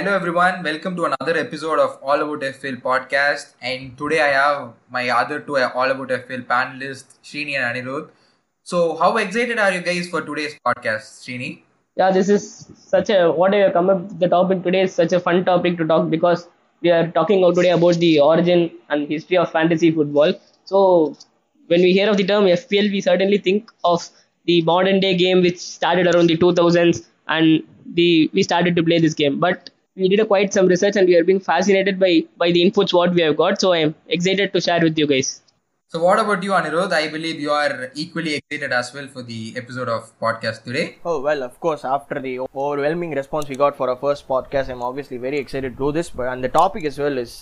Hello everyone, welcome to another episode of All About FPL podcast. And today I have my other two All About FPL panelists, Srini and Anirudh. So, how excited are you guys for today's podcast, Srini? Yeah, this is such a what I come up the topic today is such a fun topic to talk because we are talking today about the origin and history of fantasy football. So, when we hear of the term FPL, we certainly think of the modern day game which started around the 2000s and the we started to play this game but we did a quite some research and we are being fascinated by by the inputs what we have got. So i am excited to share with you guys. So what about you anirudh? I believe you are equally excited as well for the episode of podcast today. Oh well of course after the overwhelming response we got for our first podcast i'm obviously very excited to do this but and the topic as well is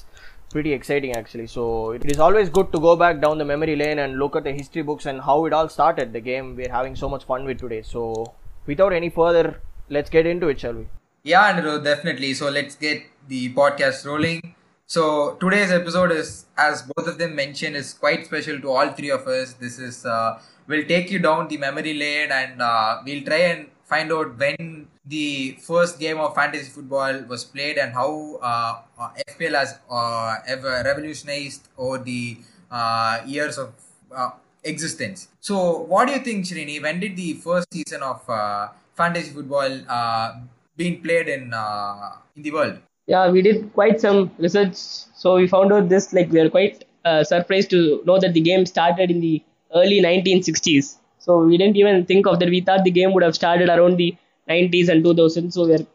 pretty exciting actually. So it is always good to go back down the memory lane and look at the history books and how it all started the game we're having so much fun with today. So without any further let's get into it, shall we? Yeah, Anirudh, definitely. So let's get the podcast rolling. So today's episode is, as both of them mentioned, is quite special to all three of us. This is uh, we'll take you down the memory lane and uh, we'll try and find out when the first game of fantasy football was played and how uh, uh FPL has uh, ever revolutionized over the uh, years of existence. So, what do you think, Srini? When did the first season of fantasy football being played in uh, in the world? Yeah, we did quite some research. So we found out this. Like we are quite uh, surprised to know that the game started in the early 1960s. So we didn't even think of that. We thought the game would have started around the 90s and 2000s So we are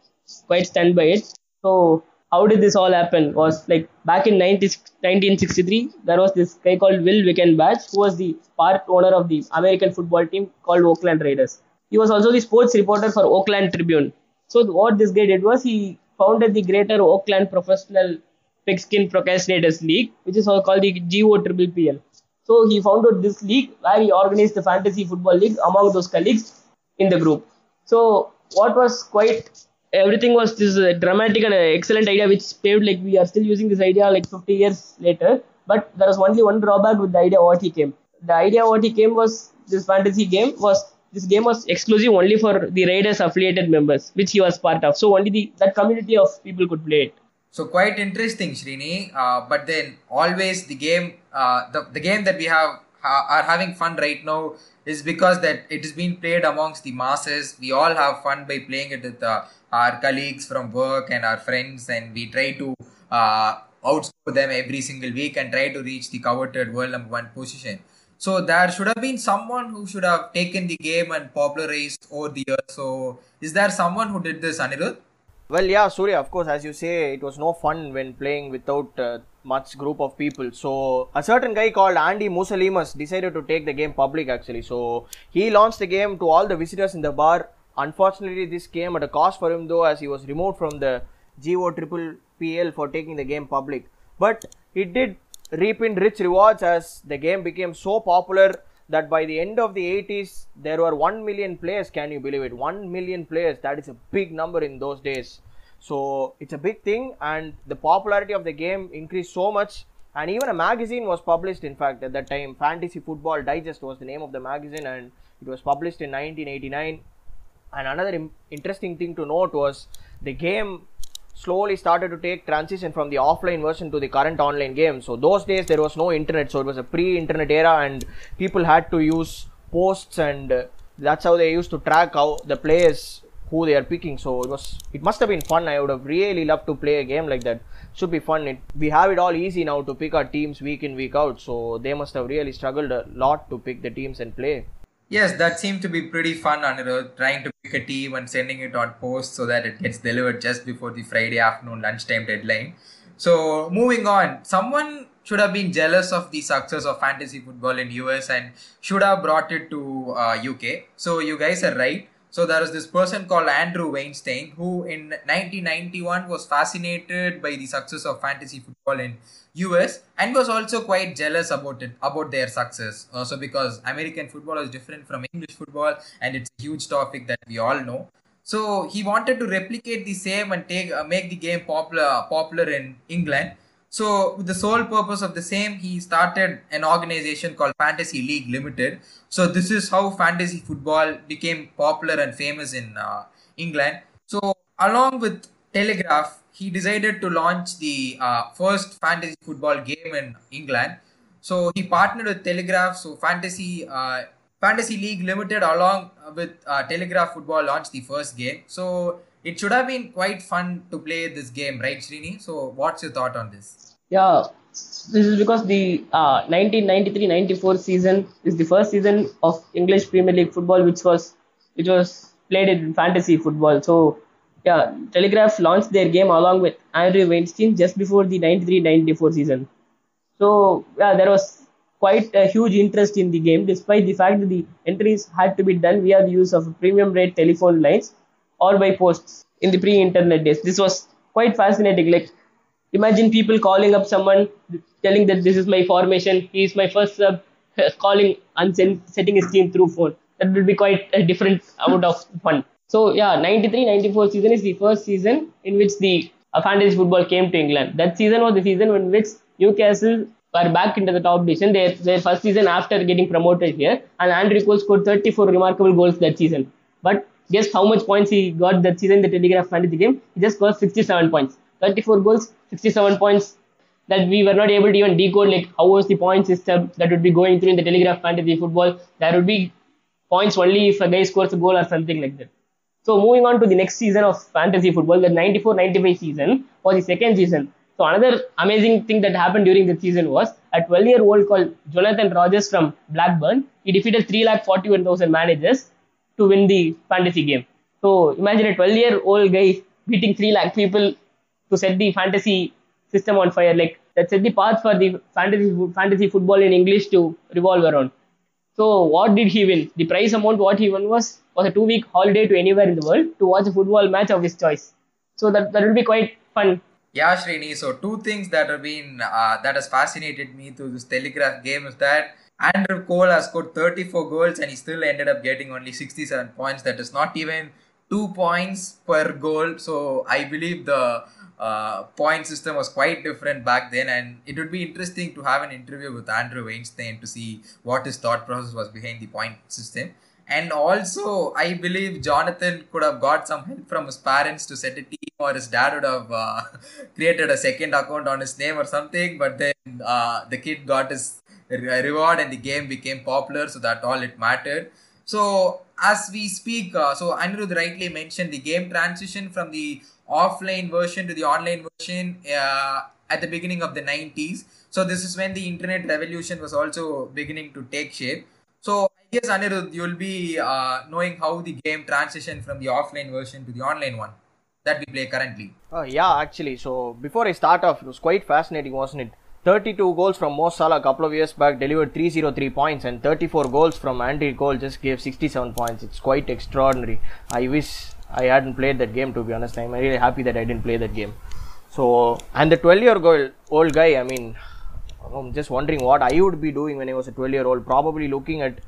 quite stunned by it. So how did this all happen? Was like back in 90, 1963, there was this guy called Will Winkenbach, who was the part owner of the American football team called Oakland Raiders. He was also the sports reporter for Oakland Tribune. So what this guy did was he founded the Greater Oakland Professional Pigskin Procrastinators League, which is called the GOPPL. So he founded this league where he organized the fantasy football league among those colleagues in the group. So what was quite everything was this uh, dramatic and uh, excellent idea which paved like we are still using this idea like 50 years later. But there was only one drawback with the idea what he came. The idea what he came was this fantasy game was this game was exclusive only for the Raiders affiliated members, which he was part of. So only the that community of people could play it. So quite interesting, Srini. Uh, but then always the game, uh, the the game that we have ha- are having fun right now is because that it is being played amongst the masses. We all have fun by playing it with uh, our colleagues from work and our friends, and we try to uh, outscore them every single week and try to reach the coveted world number one position. So there should have been someone who should have taken the game and popularized over the years. So is there someone who did this, Anirudh? Well, yeah, Surya, of course, as you say, it was no fun when playing without uh, much group of people. So a certain guy called Andy Mousalimas decided to take the game public actually. So he launched the game to all the visitors in the bar. Unfortunately, this came at a cost for him though, as he was removed from the GO Triple PL for taking the game public. But it did reaping rich rewards as the game became so popular that by the end of the 80s there were 1 million players. Can you believe it? 1 million players. That is a big number in those days. So it's a big thing and the popularity of the game increased so much. And even a magazine was published in fact at that time. Fantasy football digest was the name of the magazine and it was published in 1989 and another interesting thing to note was the game slowly started to take transition from the offline version to the current online game. So those days there was no internet, so it was a pre-internet era, and people had to use posts, and uh, that's how they used to track how the players who they are picking. So it was it must have been fun. I would have really loved to play a game like that. Should be fun. It, we have it all easy now to pick our teams week in week out. So they must have really struggled a lot to pick the teams and play. Yes, that seemed to be pretty fun, Anirudh, trying to pick a team and sending it on post so that it gets delivered just before the Friday afternoon lunchtime deadline. So, moving on, someone should have been jealous of the success of fantasy football in US and should have brought it to uh, UK. So, you guys are right. So there was this person called Andrew Wainstein who in 1991 was fascinated by the success of fantasy football in US and was also quite jealous about it about their success. Also because American football is different from English football and it's a huge topic that we all know. So he wanted to replicate the same and take uh, make the game popular popular in England so, with the sole purpose of the same, he started an organization called Fantasy League Limited. So, this is how fantasy football became popular and famous in uh, England. So, along with Telegraph, he decided to launch the uh, first fantasy football game in England. So he partnered with Telegraph. So Fantasy uh, Fantasy League Limited, along with uh, Telegraph Football, launched the first game. So it should have been quite fun to play this game, right, Srini? So what's your thought on this? Yeah, this is because the uh, 1993-94 season is the first season of English Premier League football, which was which was played in fantasy football. So yeah, Telegraph launched their game along with Andrew Wainstein just before the 93-94 season. So yeah, there was quite a huge interest in the game, despite the fact that the entries had to be done via the use of premium rate telephone lines or by posts in the pre-internet days. This was quite fascinating. Like imagine people calling up someone telling that this is my formation, he is my first sub, calling and setting his team through phone. That will be quite a different amount of fun. So yeah, 93-94 season is the first season in which the uh, fantasy football came to England. That season was the season in which Newcastle were back into the top division. Their, their first season after getting promoted here, and Andrew Cole scored 34 remarkable goals that season. But guess how much points he got that season in the Telegraph fantasy game? He just got 67 points. 34 goals, 67 points. That we were not able to even decode like how was the point system that would be going through in the Telegraph fantasy football. There would be points only if a guy scores a goal or something like that. So moving on to the next season of fantasy football, the 94-95 season was the second season. So another amazing thing that happened during the season was a 12-year-old called Jonathan Rogers from Blackburn. He defeated 3,41,000 managers to win the fantasy game. So imagine a 12-year-old guy beating 3 lakh people to set the fantasy system on fire. Like that set the path for the fantasy fantasy football in English to revolve around. So what did he win? The prize amount what he won was was a two week holiday to anywhere in the world to watch a football match of his choice. So that that will be quite fun. Yeah, Srini. So two things that have been uh, that has fascinated me through this Telegraph game is that Andrew Cole has scored 34 goals and he still ended up getting only 67 points. That is not even two points per goal. So I believe the uh, point system was quite different back then, and it would be interesting to have an interview with Andrew Wainstein to see what his thought process was behind the point system. And also, I believe Jonathan could have got some help from his parents to set a team, or his dad would have uh, created a second account on his name or something. But then uh, the kid got his reward, and the game became popular, so that all it mattered. So, as we speak, uh, so Anirudh rightly mentioned the game transition from the offline version to the online version uh, at the beginning of the 90s. So, this is when the internet revolution was also beginning to take shape. So, I guess Anirudh, you'll be uh, knowing how the game transitioned from the offline version to the online one that we play currently. Uh, yeah, actually. So, before I start off, it was quite fascinating, wasn't it? 32 goals from Mo Salah a couple of years back delivered 303 points and 34 goals from Andy Cole just gave 67 points. It's quite extraordinary. I wish I hadn't played that game to be honest. I'm really happy that I didn't play that game. So, and the 12 year old guy, I mean, I'm just wondering what I would be doing when I was a 12 year old. Probably looking at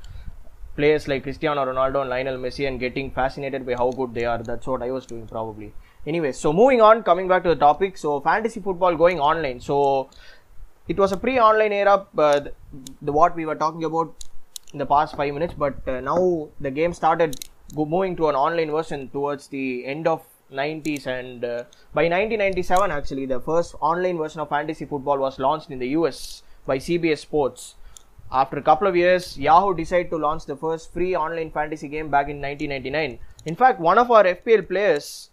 players like Cristiano Ronaldo and Lionel Messi and getting fascinated by how good they are. That's what I was doing probably. Anyway, so moving on, coming back to the topic. So, fantasy football going online. So, it was a pre-online era the, what we were talking about in the past five minutes but uh, now the game started go, moving to an online version towards the end of 90s and uh, by 1997 actually the first online version of fantasy football was launched in the us by cbs sports. After a couple of years yahoo decided to launch the first free online fantasy game back in 1999 in fact one of our fpl players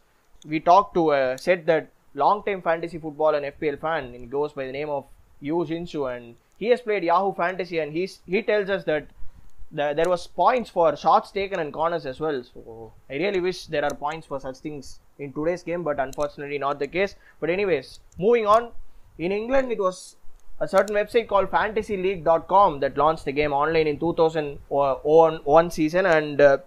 we talked to uh, said that long time fantasy football and fpl fan and goes by the name of Yu Jinshu and he has played Yahoo Fantasy and he's he tells us that the, there was points for shots taken and corners as well. So I really wish there are points for such things in today's game, but unfortunately not the case. But anyways, moving on. In England, it was a certain website called FantasyLeague.com that launched the game online in 2001 season, and uh,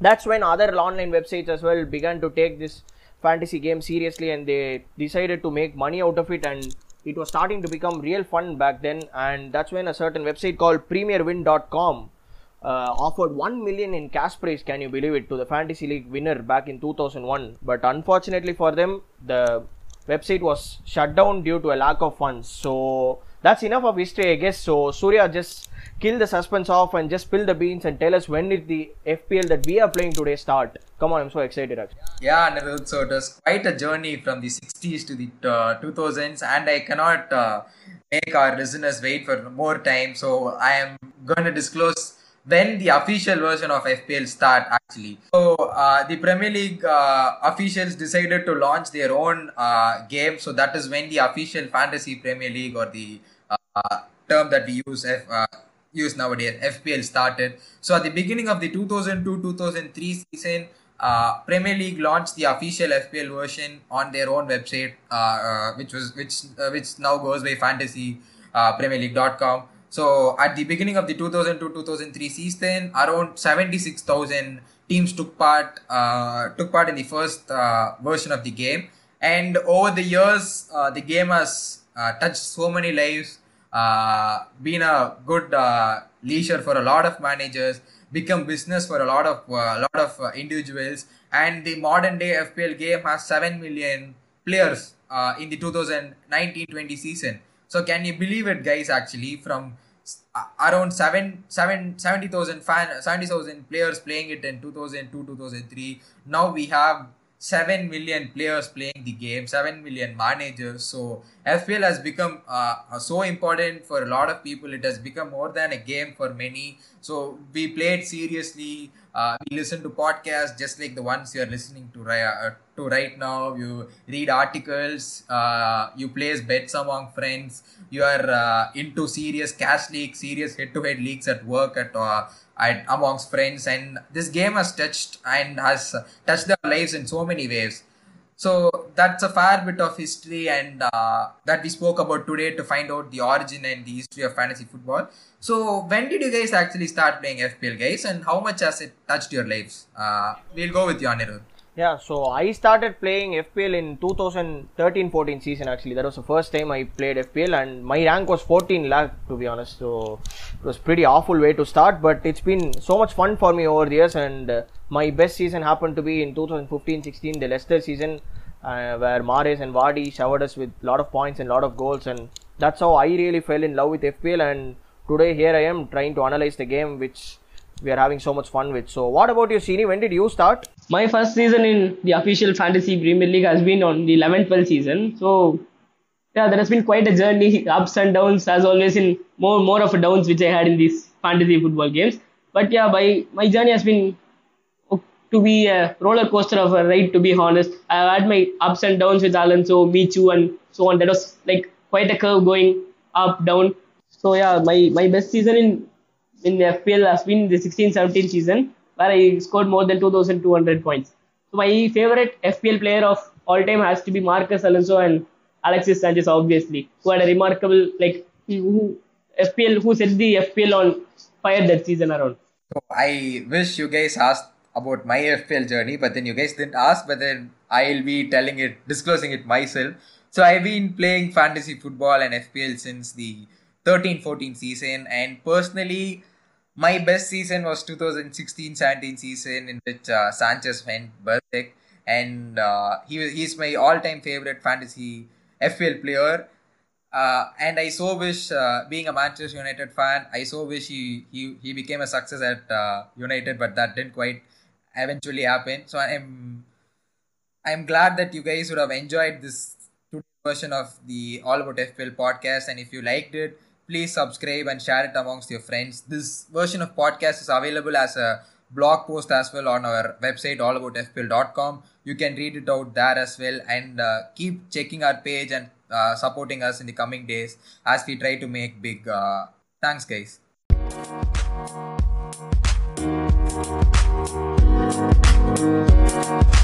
that's when other online websites as well began to take this fantasy game seriously, and they decided to make money out of it and it was starting to become real fun back then and that's when a certain website called premierwin.com uh, offered 1 million in cash prize can you believe it to the fantasy league winner back in 2001 but unfortunately for them the website was shut down due to a lack of funds. So that's enough of history, I guess. So Surya just kill the suspense off and just spill the beans and tell us when did the FPL that we are playing today start. Come on, I'm so excited. Actually. Yeah, so it was quite a journey from the 60s to the uh, 2000s, and I cannot uh, make our listeners wait for more time. So I am going to disclose when the official version of FPL start actually. So uh, the Premier League uh, officials decided to launch their own uh, game. So that is when the official Fantasy Premier League or the term that we use F, uh, use nowadays FPL started. So at the beginning of the 2002-2003 season. Uh, Premier League launched the official FPL version on their own website, which was which which now goes by Fantasy Premier League.com. So at the beginning of the 2002-2003 season, around 76,000 teams took part uh, took part in the first uh, version of the game, and over the years, uh, the game has touched so many lives, Uh, been a good uh, leisure for a lot of managers, become business for a lot of a lot of individuals, and the modern day FPL game has seven million players in the 2019-20 season. So can you believe it, guys? Actually, from around seven, seven, 70,000 fan, 70,000 players playing it in 2002, 2003. Now we have 7 million players playing the game, 7 million managers. So FPL has become uh, so important for a lot of people. It has become more than a game for many. So we play it seriously. Uh, we listen to podcasts just like the ones you are listening to right, uh, to right now. You read articles. Uh, you place bets among friends. You are uh, into serious cash leagues, serious head-to-head leagues at work at, uh, at amongst friends. And this game has touched and has touched their lives in so many ways. So that's a fair bit of history and uh, that we spoke about today to find out the origin and the history of fantasy football. So when did you guys actually start playing FPL, guys, and how much has it touched your lives? Uh, we'll go with you, Anirudh. Yeah, so I started playing FPL in 2013-14 season actually. That was the first time I played FPL and my rank was 14 lakh to be honest. So it was pretty awful way to start but it's been so much fun for me over the years and uh, my best season happened to be in 2015-16 the Leicester season uh, where Mahrez and Vardy showered us with a lot of points and a lot of goals and that's how I really fell in love with FPL and today here I am trying to analyze the game which we are having so much fun with. So, what about you, Srini? When did you start? My first season in the official Fantasy Premier League has been on the 11th 12th season. So, yeah, there has been quite a journey, ups and downs, as always, in more more of a downs which I had in these fantasy football games. But yeah, my my journey has been to be a roller coaster of a ride. To be honest, I had my ups and downs with Alonso, Michu, and so on. That was like quite a curve going up down. So yeah, my my best season in in the FPL has been the 16-17 season where I scored more than 2,200 points. So my favorite FPL player of all time has to be Marcos Alonso and Alexis Sanchez, obviously, who had a remarkable like who FPL who set the FPL on fire that season around. So I wish you guys asked about my FPL journey, but then you guys didn't ask. But then I'll be telling it, disclosing it myself. So I've been playing fantasy football and FPL since the 13-14 season, and personally my best season was 2016-17 season in which uh, Sanchez went berserk, and uh, he he's my all-time favorite fantasy FPL player. Uh, and I so wish, uh, being a Manchester United fan, I so wish he he, he became a success at uh, United, but that didn't quite eventually happen. So I'm I'm glad that you guys would have enjoyed this version of the All About FPL podcast, and if you liked it please subscribe and share it amongst your friends. This version of podcast is available as a blog post as well on our website allaboutfpl.com. You can read it out there as well and uh, keep checking our page and uh, supporting us in the coming days as we try to make big. Uh, thanks, guys. Música